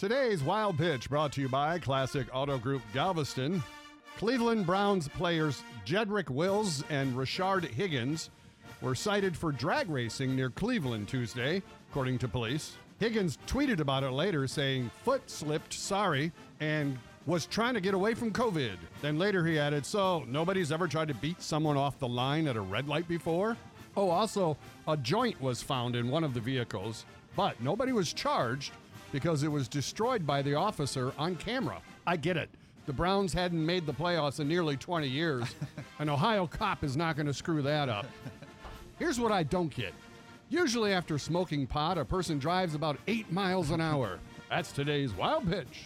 Today's Wild Pitch brought to you by Classic Auto Group Galveston. Cleveland Browns players Jedrick Wills and Rashard Higgins were cited for drag racing near Cleveland Tuesday, according to police. Higgins tweeted about it later, saying, Foot slipped, sorry, and was trying to get away from COVID. Then later he added, So, nobody's ever tried to beat someone off the line at a red light before? Oh, also, a joint was found in one of the vehicles, but nobody was charged because it was destroyed by the officer on camera. I get it. The Browns hadn't made the playoffs in nearly 20 years. An Ohio cop is not going to screw that up. Here's what I don't get. Usually, after smoking pot, a person drives about eight miles an hour. That's today's wild pitch.